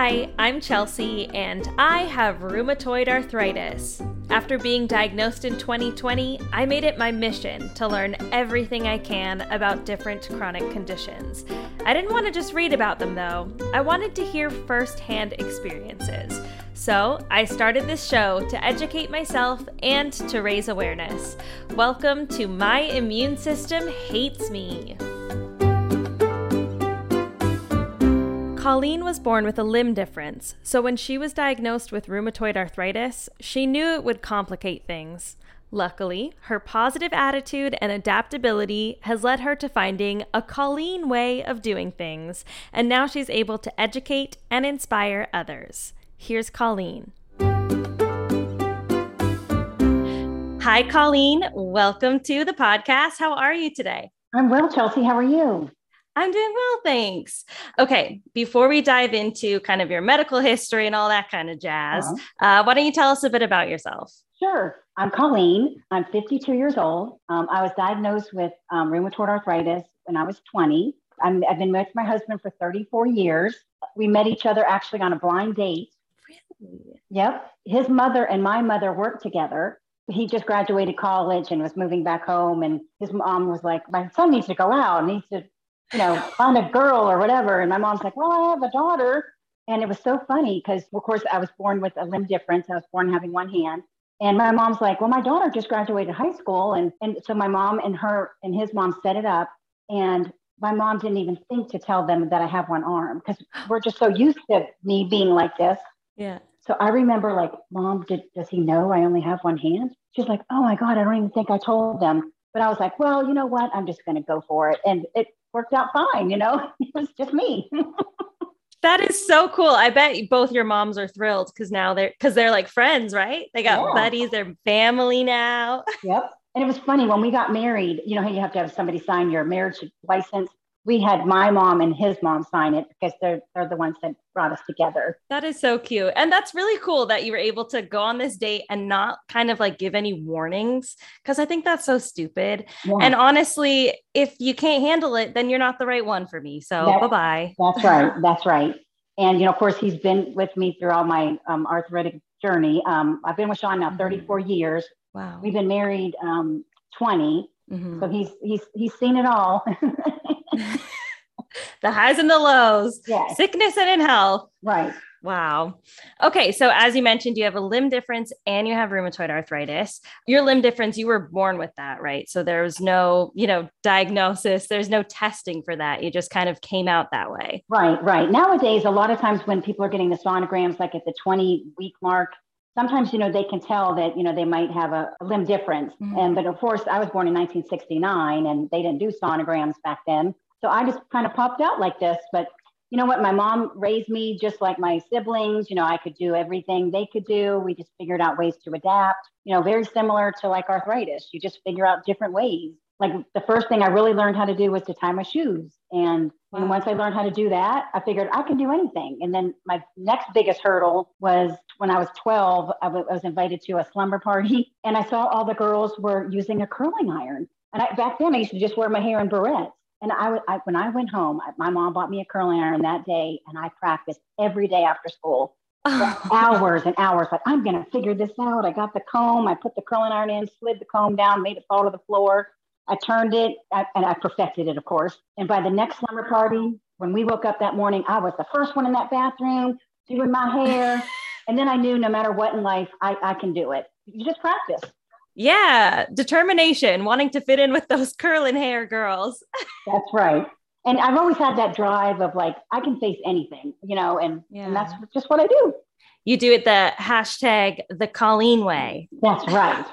Hi, I'm Chelsea, and I have rheumatoid arthritis. After being diagnosed in 2020, I made it my mission to learn everything I can about different chronic conditions. I didn't want to just read about them though, I wanted to hear firsthand experiences. So I started this show to educate myself and to raise awareness. Welcome to My Immune System Hates Me. Colleen was born with a limb difference, so when she was diagnosed with rheumatoid arthritis, she knew it would complicate things. Luckily, her positive attitude and adaptability has led her to finding a Colleen way of doing things, and now she's able to educate and inspire others. Here's Colleen. Hi, Colleen. Welcome to the podcast. How are you today? I'm well, Chelsea. How are you? I'm doing well, thanks. Okay, before we dive into kind of your medical history and all that kind of jazz, uh-huh. uh, why don't you tell us a bit about yourself? Sure. I'm Colleen. I'm 52 years old. Um, I was diagnosed with um, rheumatoid arthritis when I was 20. i have been with my husband for 34 years. We met each other actually on a blind date. Really? Yep. His mother and my mother worked together he just graduated college and was moving back home and his mom was like my son needs to go out needs to you know, find a girl or whatever. And my mom's like, well, I have a daughter. And it was so funny because, of course, I was born with a limb difference. I was born having one hand. And my mom's like, well, my daughter just graduated high school. And, and so my mom and her and his mom set it up. And my mom didn't even think to tell them that I have one arm because we're just so used to me being like this. Yeah. So I remember like, mom, did, does he know I only have one hand? She's like, oh my God, I don't even think I told them. But I was like, well, you know what? I'm just going to go for it. And it worked out fine, you know, it was just me. that is so cool. I bet both your moms are thrilled because now they're because they're like friends, right? They got yeah. buddies, they're family now. Yep. And it was funny when we got married, you know how you have to have somebody sign your marriage license we had my mom and his mom sign it because they're they're the ones that brought us together. That is so cute. And that's really cool that you were able to go on this date and not kind of like give any warnings because I think that's so stupid. Yeah. And honestly, if you can't handle it, then you're not the right one for me. So that, bye-bye. That's right. That's right. And you know, of course, he's been with me through all my um, arthritic journey. Um, I've been with Sean now mm-hmm. 34 years. Wow. We've been married um, 20. Mm-hmm. So he's he's he's seen it all. the highs and the lows, yes. sickness and in health. Right. Wow. Okay. So, as you mentioned, you have a limb difference and you have rheumatoid arthritis. Your limb difference, you were born with that, right? So, there's no, you know, diagnosis, there's no testing for that. You just kind of came out that way. Right. Right. Nowadays, a lot of times when people are getting the sonograms, like at the 20 week mark, sometimes you know they can tell that you know they might have a, a limb difference mm-hmm. and but of course i was born in 1969 and they didn't do sonograms back then so I just kind of popped out like this. But you know what? My mom raised me just like my siblings. You know, I could do everything they could do. We just figured out ways to adapt, you know, very similar to like arthritis. You just figure out different ways. Like the first thing I really learned how to do was to tie my shoes. And, wow. once I learned how to do that, I figured I can do anything. And then my next biggest hurdle was when I was 12, I, w- I was invited to a slumber party and I saw all the girls were using a curling iron. And I, back then I used to just wear my hair in barrettes. And I, I when I went home, I, my mom bought me a curling iron that day, and I practiced every day after school, hours and hours. Like I'm gonna figure this out. I got the comb. I put the curling iron in, slid the comb down, made it fall to the floor. I turned it, I, and I perfected it, of course. And by the next summer party, when we woke up that morning, I was the first one in that bathroom doing my hair. and then I knew no matter what in life, I, I can do it. You just practice. Yeah, determination, wanting to fit in with those curling hair girls. That's right. And I've always had that drive of like, I can face anything, you know, and, yeah. and that's just what I do. You do it the hashtag the Colleen way. That's right.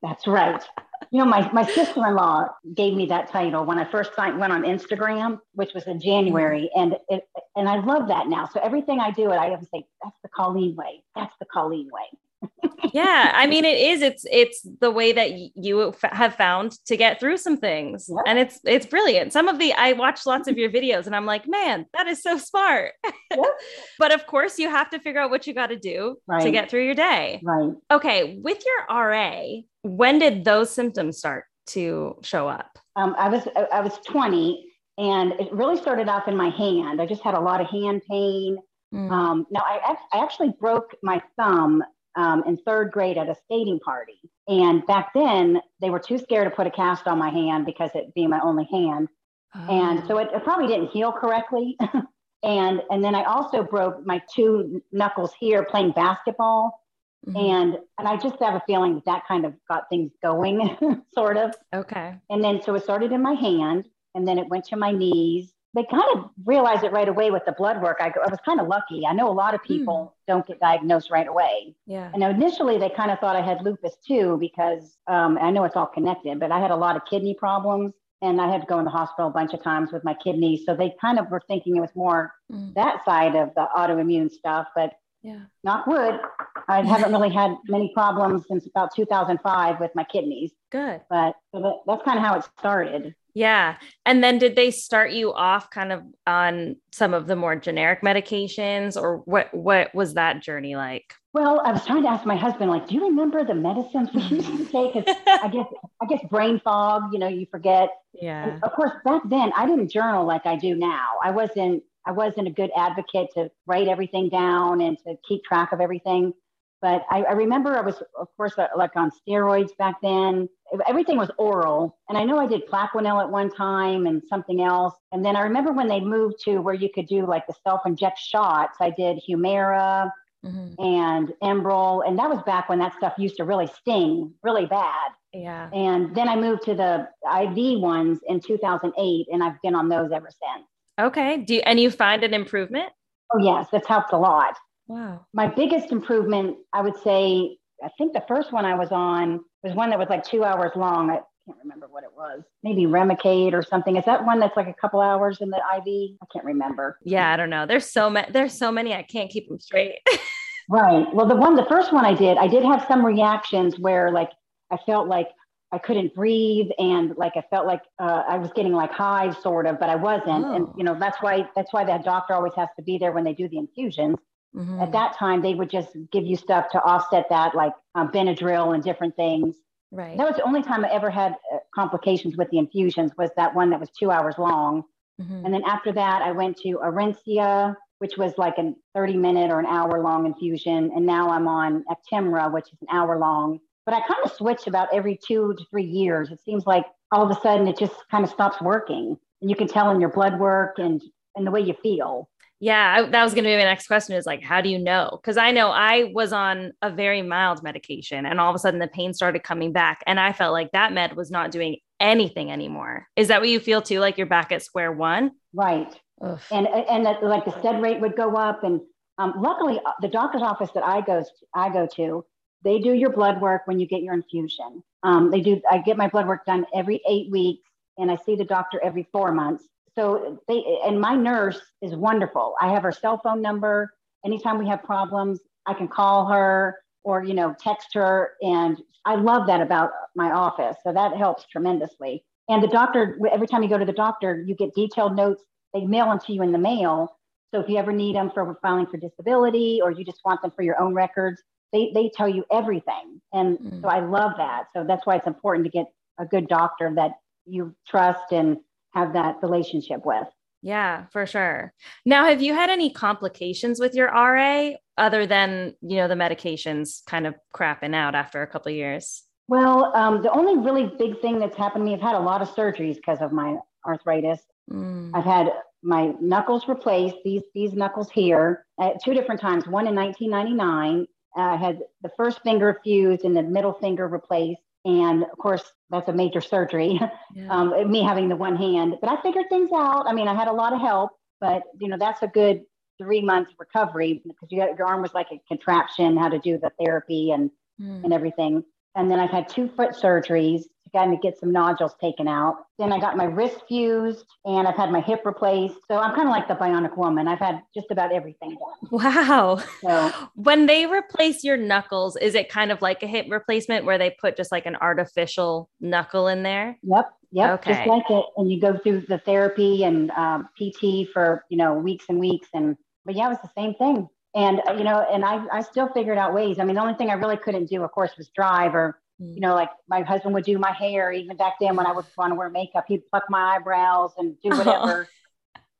That's right. You know, my, my sister in law gave me that title when I first went on Instagram, which was in January. Mm-hmm. And it, and I love that now. So everything I do, it I have to say, that's the Colleen way. That's the Colleen way yeah i mean it is it's it's the way that you have found to get through some things and it's it's brilliant some of the i watch lots of your videos and i'm like man that is so smart but of course you have to figure out what you got to do right. to get through your day right okay with your ra when did those symptoms start to show up um, i was i was 20 and it really started off in my hand i just had a lot of hand pain Mm. Um, now, I, I actually broke my thumb um, in third grade at a skating party. And back then, they were too scared to put a cast on my hand because it being my only hand. Oh. And so it, it probably didn't heal correctly. and and then I also broke my two knuckles here playing basketball. Mm-hmm. And and I just have a feeling that that kind of got things going, sort of. Okay. And then so it started in my hand, and then it went to my knees, they kind of realized it right away with the blood work. I, I was kind of lucky. I know a lot of hmm. people mm. don't get diagnosed right away. Yeah. And initially, they kind of thought I had lupus too, because um, I know it's all connected, but I had a lot of kidney problems and I had to go in the hospital a bunch of times with my kidneys. So they kind of were thinking it was more mm. that side of the autoimmune stuff. But yeah. knock wood, I haven't really had many problems since about 2005 with my kidneys. Good. But so that, that's kind of how it started. Yeah. And then did they start you off kind of on some of the more generic medications or what what was that journey like? Well, I was trying to ask my husband, like, do you remember the medicines we used to take? Because I guess I guess brain fog, you know, you forget. Yeah. And of course, back then I didn't journal like I do now. I wasn't I wasn't a good advocate to write everything down and to keep track of everything. But I, I remember I was, of course, uh, like on steroids back then. Everything was oral. And I know I did Plaquenil at one time and something else. And then I remember when they moved to where you could do like the self inject shots, I did Humira mm-hmm. and Enbrel. And that was back when that stuff used to really sting really bad. Yeah. And then I moved to the IV ones in 2008, and I've been on those ever since. Okay. Do you, and you find an improvement? Oh yes, that's helped a lot. Wow. My biggest improvement, I would say, I think the first one I was on was one that was like two hours long. I can't remember what it was. Maybe Remicade or something. Is that one that's like a couple hours in the IV? I can't remember. Yeah, I don't know. There's so many. There's so many. I can't keep them straight. right. Well, the one, the first one I did, I did have some reactions where like I felt like I couldn't breathe and like I felt like uh, I was getting like hives sort of, but I wasn't. Oh. And you know that's why that's why that doctor always has to be there when they do the infusions Mm-hmm. At that time, they would just give you stuff to offset that, like um, Benadryl and different things. Right. That was the only time I ever had uh, complications with the infusions. Was that one that was two hours long? Mm-hmm. And then after that, I went to Orencia, which was like a 30 minute or an hour long infusion. And now I'm on Actemra, which is an hour long. But I kind of switch about every two to three years. It seems like all of a sudden it just kind of stops working. And you can tell in your blood work and, and the way you feel. Yeah, I, that was going to be my next question is like, how do you know? Because I know I was on a very mild medication and all of a sudden the pain started coming back. And I felt like that med was not doing anything anymore. Is that what you feel too? Like you're back at square one? Right. Ugh. And, and that, like the sed rate would go up. And um, luckily, uh, the doctor's office that I go, I go to, they do your blood work when you get your infusion. Um, they do, I get my blood work done every eight weeks and I see the doctor every four months. So they and my nurse is wonderful. I have her cell phone number. Anytime we have problems, I can call her or you know text her and I love that about my office. So that helps tremendously. And the doctor every time you go to the doctor, you get detailed notes. They mail them to you in the mail. So if you ever need them for filing for disability or you just want them for your own records, they, they tell you everything. And mm. so I love that. So that's why it's important to get a good doctor that you trust and have that relationship with. Yeah, for sure. Now, have you had any complications with your RA other than, you know, the medications kind of crapping out after a couple of years? Well, um, the only really big thing that's happened to me, I've had a lot of surgeries because of my arthritis. Mm. I've had my knuckles replaced, these, these knuckles here, at two different times. One in 1999, I had the first finger fused and the middle finger replaced. And of course, that's a major surgery, yeah. um, me having the one hand. But I figured things out. I mean, I had a lot of help, but you know, that's a good three months recovery because you got, your arm was like a contraption, how to do the therapy and mm. and everything. And then I've had two foot surgeries kind of get some nodules taken out. Then I got my wrist fused and I've had my hip replaced. So I'm kind of like the bionic woman. I've had just about everything done. Wow. So when they replace your knuckles, is it kind of like a hip replacement where they put just like an artificial knuckle in there? Yep. Yep. Okay. Just like it. And you go through the therapy and um, PT for, you know, weeks and weeks. And, but yeah, it was the same thing and uh, you know and I, I still figured out ways i mean the only thing i really couldn't do of course was drive or. You know like my husband would do my hair even back then when i would want to wear makeup he'd pluck my eyebrows and do whatever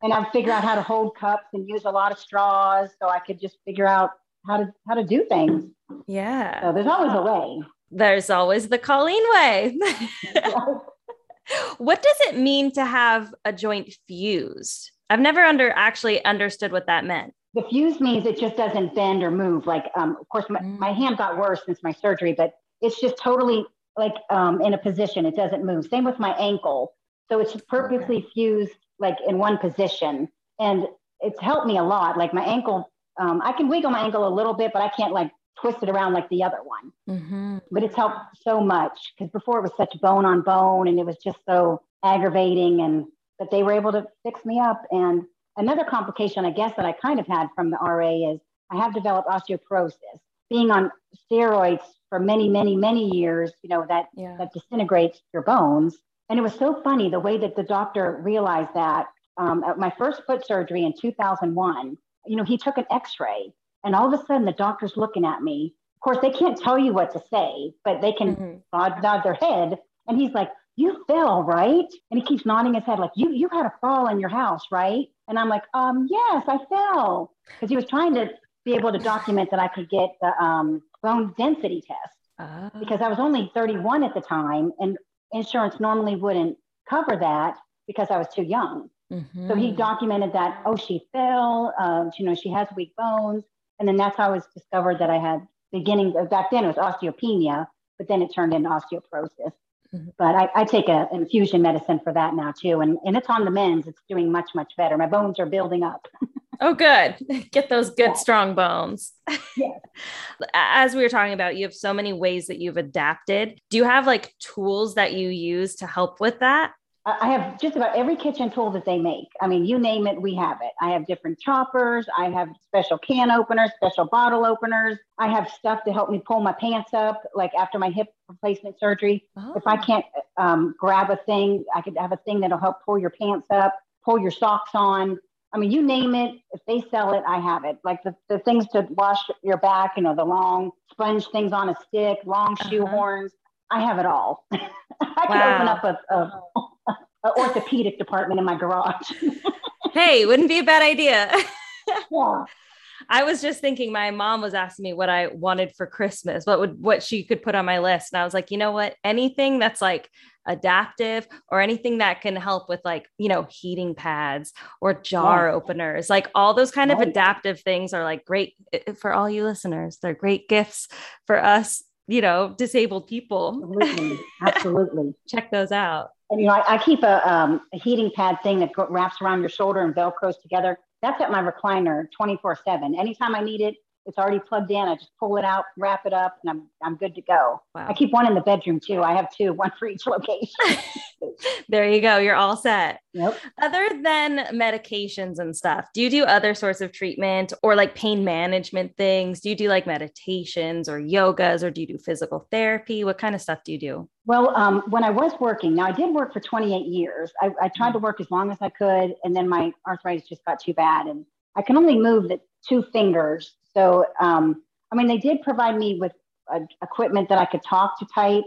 and I'd figure out how to hold cups and use a lot of straws so I could just figure out how to how to do things. Yeah. So there's always a way. There's always the Colleen way. what does it mean to have a joint fused? I've never under actually understood what that meant. The fuse means it just doesn't bend or move. Like, um, of course, my, mm. my hand got worse since my surgery, but it's just totally like um, in a position. It doesn't move. Same with my ankle. So it's perfectly okay. fused, like in one position. And it's helped me a lot. Like my ankle, um, I can wiggle my ankle a little bit, but I can't like twist it around like the other one. Mm-hmm. But it's helped so much because before it was such bone on bone and it was just so aggravating. And but they were able to fix me up. And another complication, I guess, that I kind of had from the RA is I have developed osteoporosis. Being on steroids for many, many, many years, you know, that yeah. that disintegrates your bones. And it was so funny the way that the doctor realized that. Um, at my first foot surgery in 2001, you know, he took an X-ray, and all of a sudden the doctor's looking at me. Of course, they can't tell you what to say, but they can mm-hmm. nod, nod their head. And he's like, "You fell, right?" And he keeps nodding his head, like, "You you had a fall in your house, right?" And I'm like, "Um, yes, I fell," because he was trying to be able to document that I could get the um, bone density test. Oh. Because I was only 31 at the time, and insurance normally wouldn't cover that because I was too young. Mm-hmm. So he documented that, oh, she fell, uh, you know, she has weak bones. And then that's how it was discovered that I had beginning, back then it was osteopenia, but then it turned into osteoporosis. Mm-hmm. But I, I take an infusion medicine for that now too. And, and it's on the mends. It's doing much, much better. My bones are building up. oh, good. Get those good, yeah. strong bones. Yes. As we were talking about, you have so many ways that you've adapted. Do you have like tools that you use to help with that? I have just about every kitchen tool that they make. I mean, you name it, we have it. I have different choppers. I have special can openers, special bottle openers. I have stuff to help me pull my pants up, like after my hip replacement surgery. Oh. If I oh. can't um, grab a thing, I could have a thing that'll help pull your pants up, pull your socks on. I mean, you name it. If they sell it, I have it. Like the, the things to wash your back, you know, the long sponge things on a stick, long uh-huh. shoe horns. I have it all. I can wow. open up a, a an orthopedic department in my garage. hey, wouldn't be a bad idea. yeah. I was just thinking my mom was asking me what I wanted for Christmas, what would what she could put on my list. And I was like, you know what? Anything that's like adaptive or anything that can help with like, you know, heating pads or jar yeah. openers. Like all those kind right. of adaptive things are like great for all you listeners. They're great gifts for us, you know, disabled people. Absolutely. Absolutely. Check those out. And, you know, I, I keep a, um, a, heating pad thing that wraps around your shoulder and Velcros together. That's at my recliner 24 7. Anytime I need it, it's already plugged in. I just pull it out, wrap it up, and I'm I'm good to go. Wow. I keep one in the bedroom too. I have two, one for each location. there you go. You're all set. Yep. Other than medications and stuff, do you do other sorts of treatment or like pain management things? Do you do like meditations or yogas or do you do physical therapy? What kind of stuff do you do? Well, um, when I was working, now I did work for 28 years. I, I tried to work as long as I could, and then my arthritis just got too bad, and I can only move the two fingers so, um, I mean, they did provide me with uh, equipment that I could talk to type,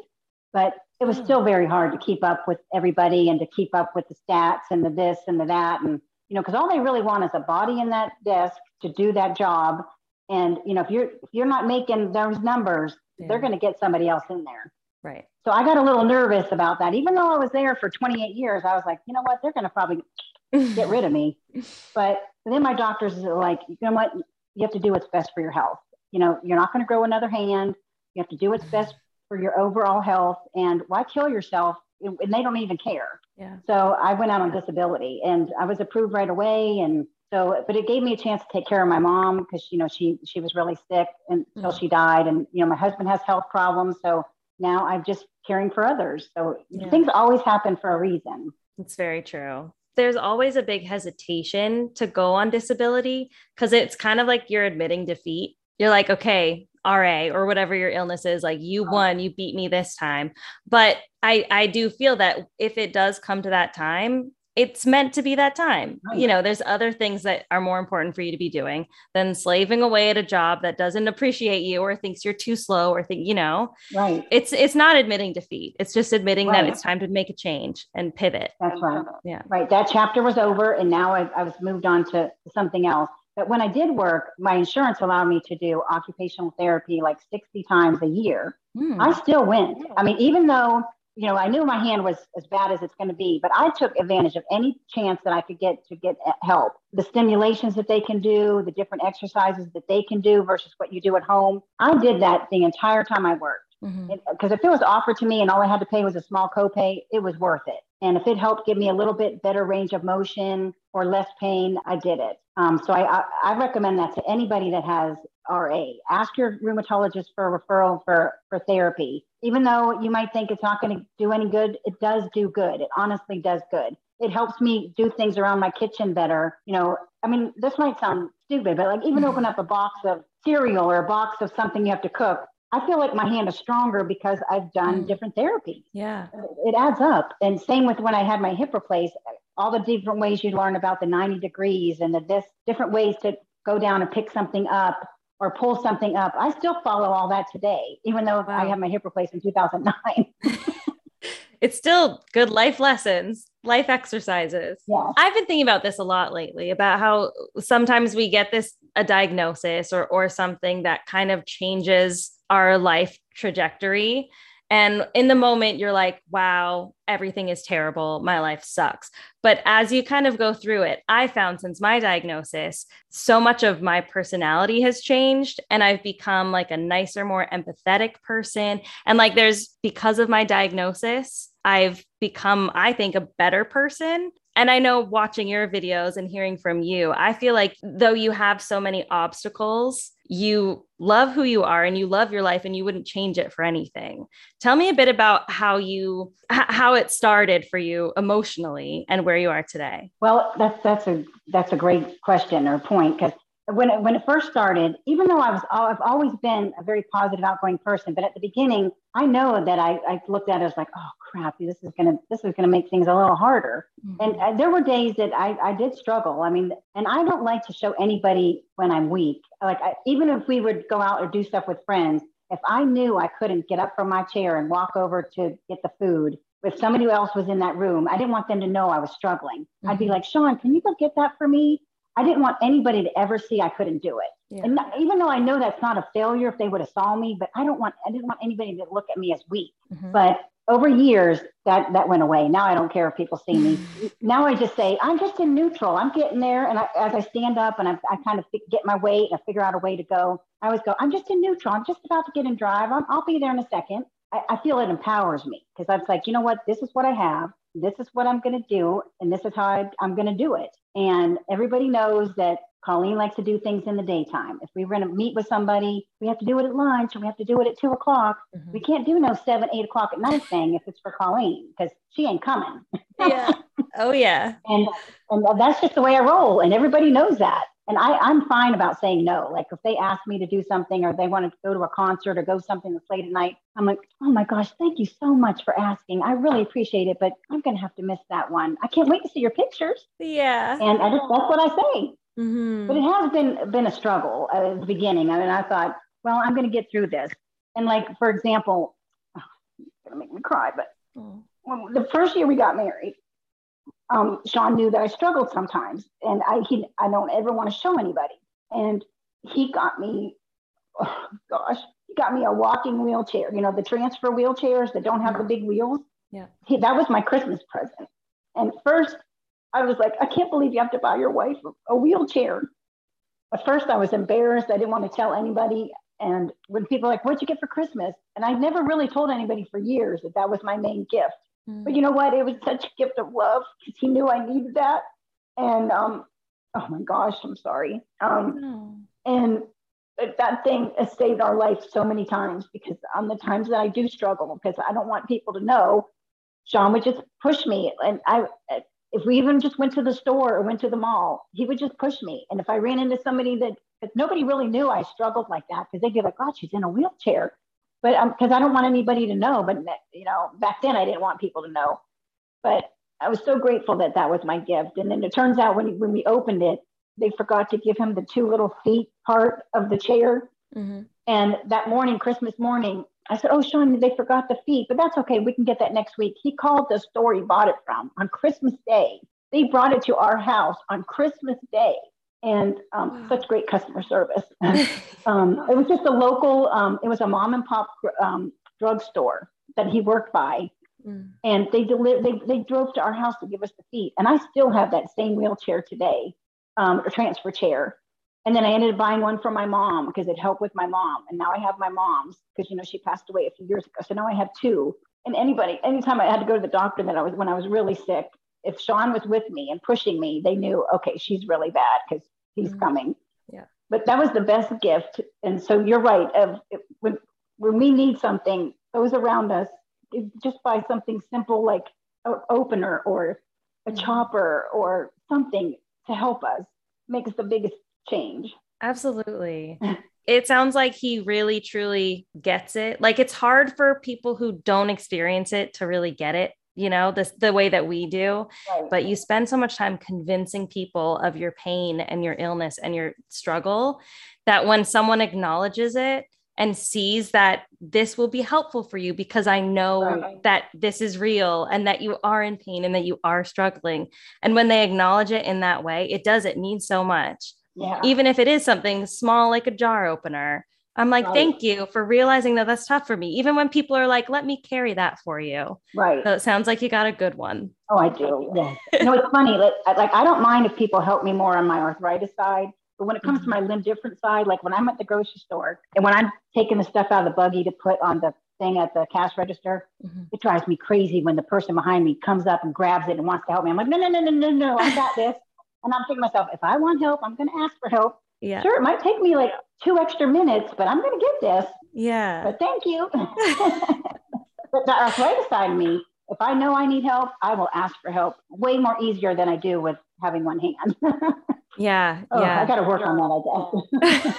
but it was still very hard to keep up with everybody and to keep up with the stats and the this and the that. And, you know, because all they really want is a body in that desk to do that job. And, you know, if you're, if you're not making those numbers, yeah. they're going to get somebody else in there. Right. So I got a little nervous about that. Even though I was there for 28 years, I was like, you know what? They're going to probably get rid of me. But then my doctors are like, you know what? You have to do what's best for your health. You know, you're not going to grow another hand. You have to do what's best for your overall health. And why kill yourself? And they don't even care. Yeah. So I went out on disability and I was approved right away. And so, but it gave me a chance to take care of my mom because, you know, she, she was really sick until mm-hmm. she died. And, you know, my husband has health problems. So now I'm just caring for others. So yeah. things always happen for a reason. It's very true there's always a big hesitation to go on disability because it's kind of like you're admitting defeat. You're like, okay, RA or whatever your illness is, like you uh-huh. won, you beat me this time. But I I do feel that if it does come to that time, it's meant to be that time. Right. You know, there's other things that are more important for you to be doing than slaving away at a job that doesn't appreciate you or thinks you're too slow or think, you know. Right. It's it's not admitting defeat. It's just admitting right. that it's time to make a change and pivot. That's right. Yeah. Right. That chapter was over and now I, I was moved on to something else. But when I did work, my insurance allowed me to do occupational therapy like 60 times a year. Mm. I still went. I mean, even though you know, I knew my hand was as bad as it's going to be, but I took advantage of any chance that I could get to get help. The stimulations that they can do, the different exercises that they can do versus what you do at home. I did that the entire time I worked. Because mm-hmm. if it was offered to me and all I had to pay was a small copay, it was worth it. And if it helped give me a little bit better range of motion or less pain, I did it. Um, so I, I, I recommend that to anybody that has RA. Ask your rheumatologist for a referral for, for therapy. Even though you might think it's not going to do any good, it does do good. It honestly does good. It helps me do things around my kitchen better. You know, I mean, this might sound stupid, but like even open up a box of cereal or a box of something you have to cook, I feel like my hand is stronger because I've done mm. different therapies. Yeah. It adds up. And same with when I had my hip replaced, all the different ways you learn about the 90 degrees and the this different ways to go down and pick something up or pull something up. I still follow all that today, even though wow. I had my hip replaced in 2009. it's still good life lessons, life exercises. Yeah. I've been thinking about this a lot lately about how sometimes we get this a diagnosis or or something that kind of changes our life trajectory. And in the moment, you're like, wow, everything is terrible. My life sucks. But as you kind of go through it, I found since my diagnosis, so much of my personality has changed. And I've become like a nicer, more empathetic person. And like, there's because of my diagnosis, I've become, I think, a better person and I know watching your videos and hearing from you, I feel like though you have so many obstacles, you love who you are and you love your life and you wouldn't change it for anything. Tell me a bit about how you how it started for you emotionally and where you are today. Well, that's that's a that's a great question or point because when it, when it first started, even though I was I've always been a very positive, outgoing person, but at the beginning, I know that I, I looked at it as like, oh crap, this is gonna this is gonna make things a little harder. Mm-hmm. And there were days that I I did struggle. I mean, and I don't like to show anybody when I'm weak. Like I, even if we would go out or do stuff with friends, if I knew I couldn't get up from my chair and walk over to get the food, if somebody else was in that room, I didn't want them to know I was struggling. Mm-hmm. I'd be mm-hmm. like, Sean, can you go get that for me? I didn't want anybody to ever see I couldn't do it. Yeah. And even though I know that's not a failure if they would have saw me, but I don't want I didn't want anybody to look at me as weak. Mm-hmm. But over years that that went away. Now I don't care if people see me. now I just say I'm just in neutral. I'm getting there, and I, as I stand up and I, I kind of get my weight and I figure out a way to go. I always go. I'm just in neutral. I'm just about to get in drive. i will be there in a second. I, I feel it empowers me because I'm like, you know what? This is what I have this is what I'm going to do, and this is how I, I'm going to do it. And everybody knows that Colleen likes to do things in the daytime. If we are going to meet with somebody, we have to do it at lunch or we have to do it at two o'clock. Mm-hmm. We can't do no seven, eight o'clock at night thing if it's for Colleen because she ain't coming. yeah. Oh, yeah. and, and that's just the way I roll. And everybody knows that. And I, I'm fine about saying no. Like if they ask me to do something or they want to go to a concert or go something that's late at night, I'm like, oh my gosh, thank you so much for asking. I really appreciate it, but I'm going to have to miss that one. I can't wait to see your pictures. Yeah. And I just, that's what I say. Mm-hmm. But it has been been a struggle at the beginning. I mean, I thought, well, I'm going to get through this. And like, for example, oh, it's going to make me cry, but oh. the first year we got married, um, Sean knew that I struggled sometimes, and I he I don't ever want to show anybody. And he got me, oh gosh, he got me a walking wheelchair. You know, the transfer wheelchairs that don't have the big wheels. Yeah, he, that was my Christmas present. And first, I was like, I can't believe you have to buy your wife a wheelchair. At first, I was embarrassed. I didn't want to tell anybody. And when people are like, "What'd you get for Christmas?" and I never really told anybody for years that that was my main gift. Mm. But you know what? It was such a gift of love because he knew I needed that. And um, oh my gosh, I'm sorry. Um, And that thing has saved our life so many times because on the times that I do struggle, because I don't want people to know, Sean would just push me. And I, if we even just went to the store or went to the mall, he would just push me. And if I ran into somebody that, nobody really knew I struggled like that because they'd be like, God, she's in a wheelchair but because um, I don't want anybody to know. But you know, back then I didn't want people to know. But I was so grateful that that was my gift. And then it turns out when, when we opened it, they forgot to give him the two little feet part of the chair. Mm-hmm. And that morning, Christmas morning, I said, Oh, Sean, they forgot the feet, but that's okay. We can get that next week. He called the store he bought it from on Christmas Day. They brought it to our house on Christmas Day. And um, wow. such great customer service. um, it was just a local, um, it was a mom and pop um, drugstore that he worked by. Mm. And they, deli- they, they drove to our house to give us the feet. And I still have that same wheelchair today, um, a transfer chair. And then I ended up buying one for my mom because it helped with my mom. And now I have my mom's because, you know, she passed away a few years ago. So now I have two. And anybody, anytime I had to go to the doctor that I was, when I was really sick, if Sean was with me and pushing me, they knew, okay, she's really bad because he's mm-hmm. coming. Yeah. But that was the best gift. And so you're right. Of when, when we need something, those around us, just buy something simple like an opener or a mm-hmm. chopper or something to help us makes the biggest change. Absolutely. it sounds like he really truly gets it. Like it's hard for people who don't experience it to really get it, you know, this the way that we do. Right. But you spend so much time convincing people of your pain and your illness and your struggle that when someone acknowledges it and sees that this will be helpful for you because I know right. that this is real and that you are in pain and that you are struggling. And when they acknowledge it in that way, it does, it means so much. Yeah. Even if it is something small like a jar opener. I'm like, right. thank you for realizing that that's tough for me. Even when people are like, let me carry that for you. Right. So it sounds like you got a good one. Oh, I do. Yeah. know, it's funny. Like, like, I don't mind if people help me more on my arthritis side. But when it comes mm-hmm. to my limb different side, like when I'm at the grocery store and when I'm taking the stuff out of the buggy to put on the thing at the cash register, mm-hmm. it drives me crazy when the person behind me comes up and grabs it and wants to help me. I'm like, no, no, no, no, no, no, I got this. And I'm thinking to myself, if I want help, I'm going to ask for help. Yeah. Sure, it might take me like two extra minutes, but I'm going to get this. Yeah. But thank you. but the arthritis side of me, if I know I need help, I will ask for help way more easier than I do with having one hand. yeah. oh, yeah. I got to work on that, I guess.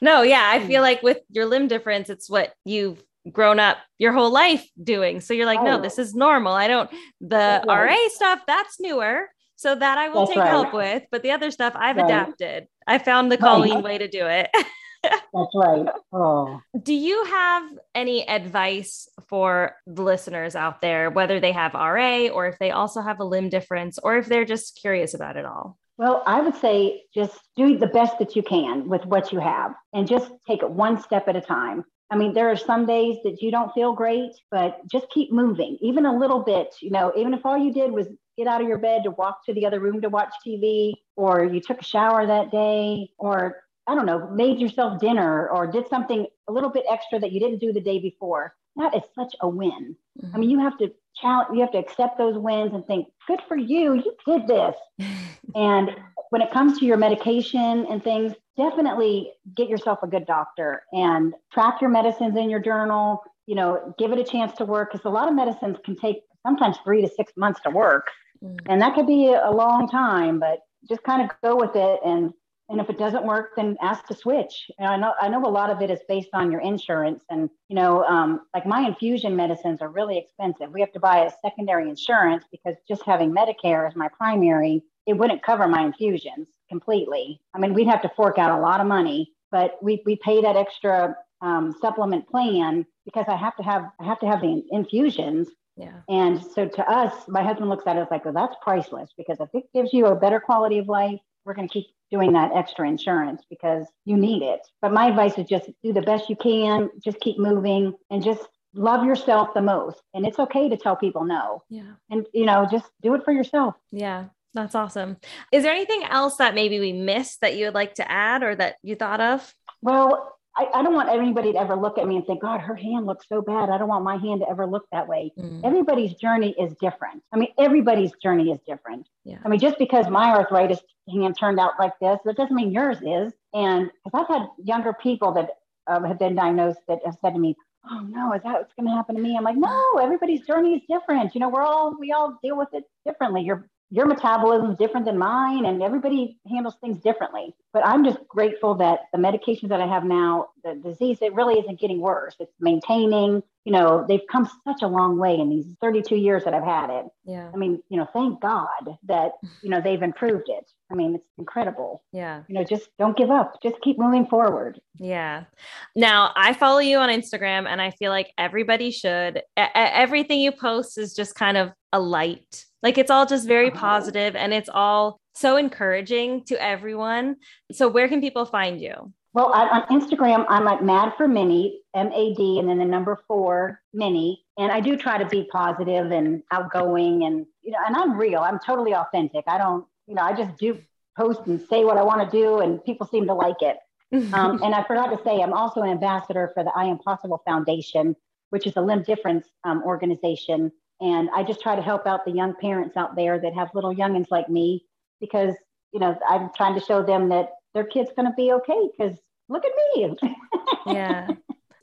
no, yeah. I feel hmm. like with your limb difference, it's what you've grown up your whole life doing. So you're like, oh. no, this is normal. I don't, the RA stuff, that's newer. So that I will That's take right. help with, but the other stuff I've right. adapted. I found the Colleen right. way to do it. That's right. Oh. Do you have any advice for the listeners out there, whether they have RA or if they also have a limb difference or if they're just curious about it all? Well, I would say just do the best that you can with what you have and just take it one step at a time. I mean, there are some days that you don't feel great, but just keep moving, even a little bit. You know, even if all you did was get out of your bed to walk to the other room to watch TV, or you took a shower that day, or I don't know, made yourself dinner, or did something a little bit extra that you didn't do the day before. That is such a win. Mm-hmm. I mean, you have to challenge, you have to accept those wins and think, good for you, you did this. and when it comes to your medication and things, definitely get yourself a good doctor and track your medicines in your journal. You know, give it a chance to work because a lot of medicines can take sometimes three to six months to work. Mm. And that could be a long time, but just kind of go with it. And, and if it doesn't work, then ask to switch. And I know, I know a lot of it is based on your insurance and, you know, um, like my infusion medicines are really expensive. We have to buy a secondary insurance because just having Medicare as my primary, it wouldn't cover my infusions completely. I mean, we'd have to fork out a lot of money, but we, we pay that extra um, supplement plan because I have to have I have to have the infusions yeah. And so to us, my husband looks at it like, well, that's priceless because if it gives you a better quality of life, we're going to keep doing that extra insurance because you need it. But my advice is just do the best you can, just keep moving and just love yourself the most. And it's okay to tell people no. Yeah. And, you know, just do it for yourself. Yeah. That's awesome. Is there anything else that maybe we missed that you would like to add or that you thought of? Well, I, I, don't want anybody to ever look at me and think, God, her hand looks so bad. I don't want my hand to ever look that way. Mm. Everybody's journey is different. I mean, everybody's journey is different. Yeah. I mean, just because my arthritis hand turned out like this, that doesn't mean yours is. And because I've had younger people that uh, have been diagnosed that have said to me, oh no, is that what's going to happen to me? I'm like, no, everybody's journey is different. You know, we're all, we all deal with it differently. Your your metabolism is different than mine and everybody handles things differently. But i'm just grateful that the medications that i have now the disease it really isn't getting worse it's maintaining you know, they've come such a long way in these 32 years that I've had it. Yeah. I mean, you know, thank God that, you know, they've improved it. I mean, it's incredible. Yeah. You know, just don't give up. Just keep moving forward. Yeah. Now, I follow you on Instagram and I feel like everybody should. everything you post is just kind of a light. Like it's all just very uh-huh. positive and it's all so encouraging to everyone. So, where can people find you? Well, I, on Instagram, I'm like Mad for Minnie, M A D, and then the number four, Minnie. And I do try to be positive and outgoing, and you know, and I'm real. I'm totally authentic. I don't, you know, I just do post and say what I want to do, and people seem to like it. um, and I forgot to say, I'm also an ambassador for the I Am Possible Foundation, which is a limb difference um, organization. And I just try to help out the young parents out there that have little youngins like me, because you know, I'm trying to show them that their kid's going to be okay because look at me. yeah.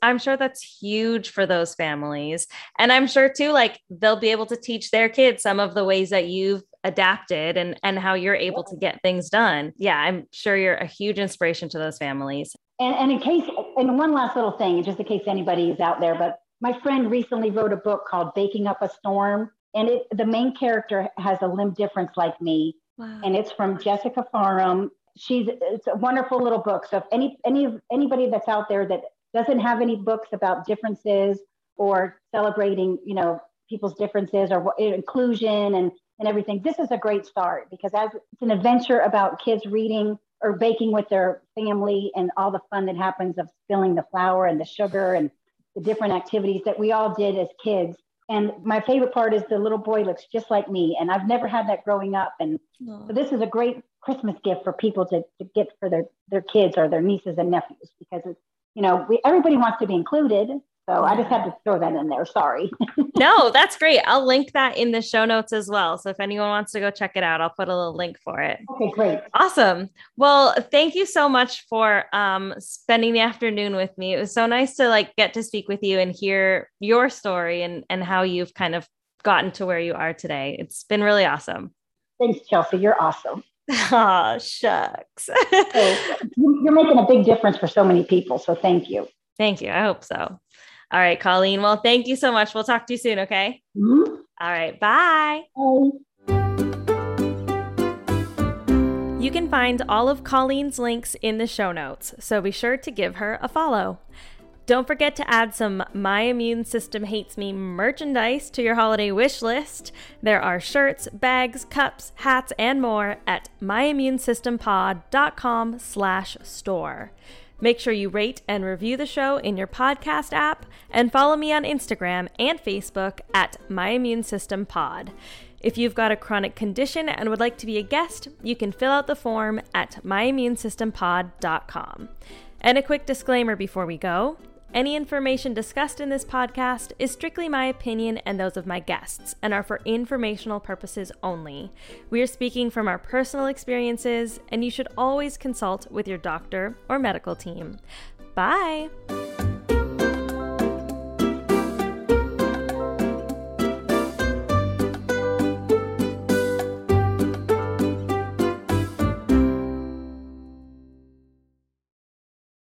I'm sure that's huge for those families. And I'm sure too, like they'll be able to teach their kids some of the ways that you've adapted and, and how you're able to get things done. Yeah, I'm sure you're a huge inspiration to those families. And, and in case, and one last little thing, just in case anybody is out there, but my friend recently wrote a book called Baking Up a Storm. And it, the main character has a limb difference like me. Wow. And it's from Jessica Farham she's it's a wonderful little book. So if any any anybody that's out there that doesn't have any books about differences or celebrating, you know, people's differences or inclusion and and everything, this is a great start because as it's an adventure about kids reading or baking with their family and all the fun that happens of spilling the flour and the sugar and the different activities that we all did as kids. And my favorite part is the little boy looks just like me, and I've never had that growing up. And so this is a great Christmas gift for people to, to get for their, their kids or their nieces and nephews because it's, you know, we, everybody wants to be included. So I just had to throw that in there. Sorry. no, that's great. I'll link that in the show notes as well. So if anyone wants to go check it out, I'll put a little link for it. Okay, great. Awesome. Well, thank you so much for um, spending the afternoon with me. It was so nice to like get to speak with you and hear your story and and how you've kind of gotten to where you are today. It's been really awesome. Thanks, Chelsea. You're awesome. Oh, shucks. so you're making a big difference for so many people. So thank you. Thank you. I hope so. All right, Colleen. Well, thank you so much. We'll talk to you soon. Okay. Mm-hmm. All right. Bye. Bye. You can find all of Colleen's links in the show notes, so be sure to give her a follow. Don't forget to add some My Immune System Hates Me merchandise to your holiday wish list. There are shirts, bags, cups, hats, and more at myimmunesystempod.com slash store. Make sure you rate and review the show in your podcast app and follow me on Instagram and Facebook at My Immune System Pod. If you've got a chronic condition and would like to be a guest, you can fill out the form at myimmunesystempod.com. And a quick disclaimer before we go any information discussed in this podcast is strictly my opinion and those of my guests and are for informational purposes only. We are speaking from our personal experiences, and you should always consult with your doctor or medical team. Bye!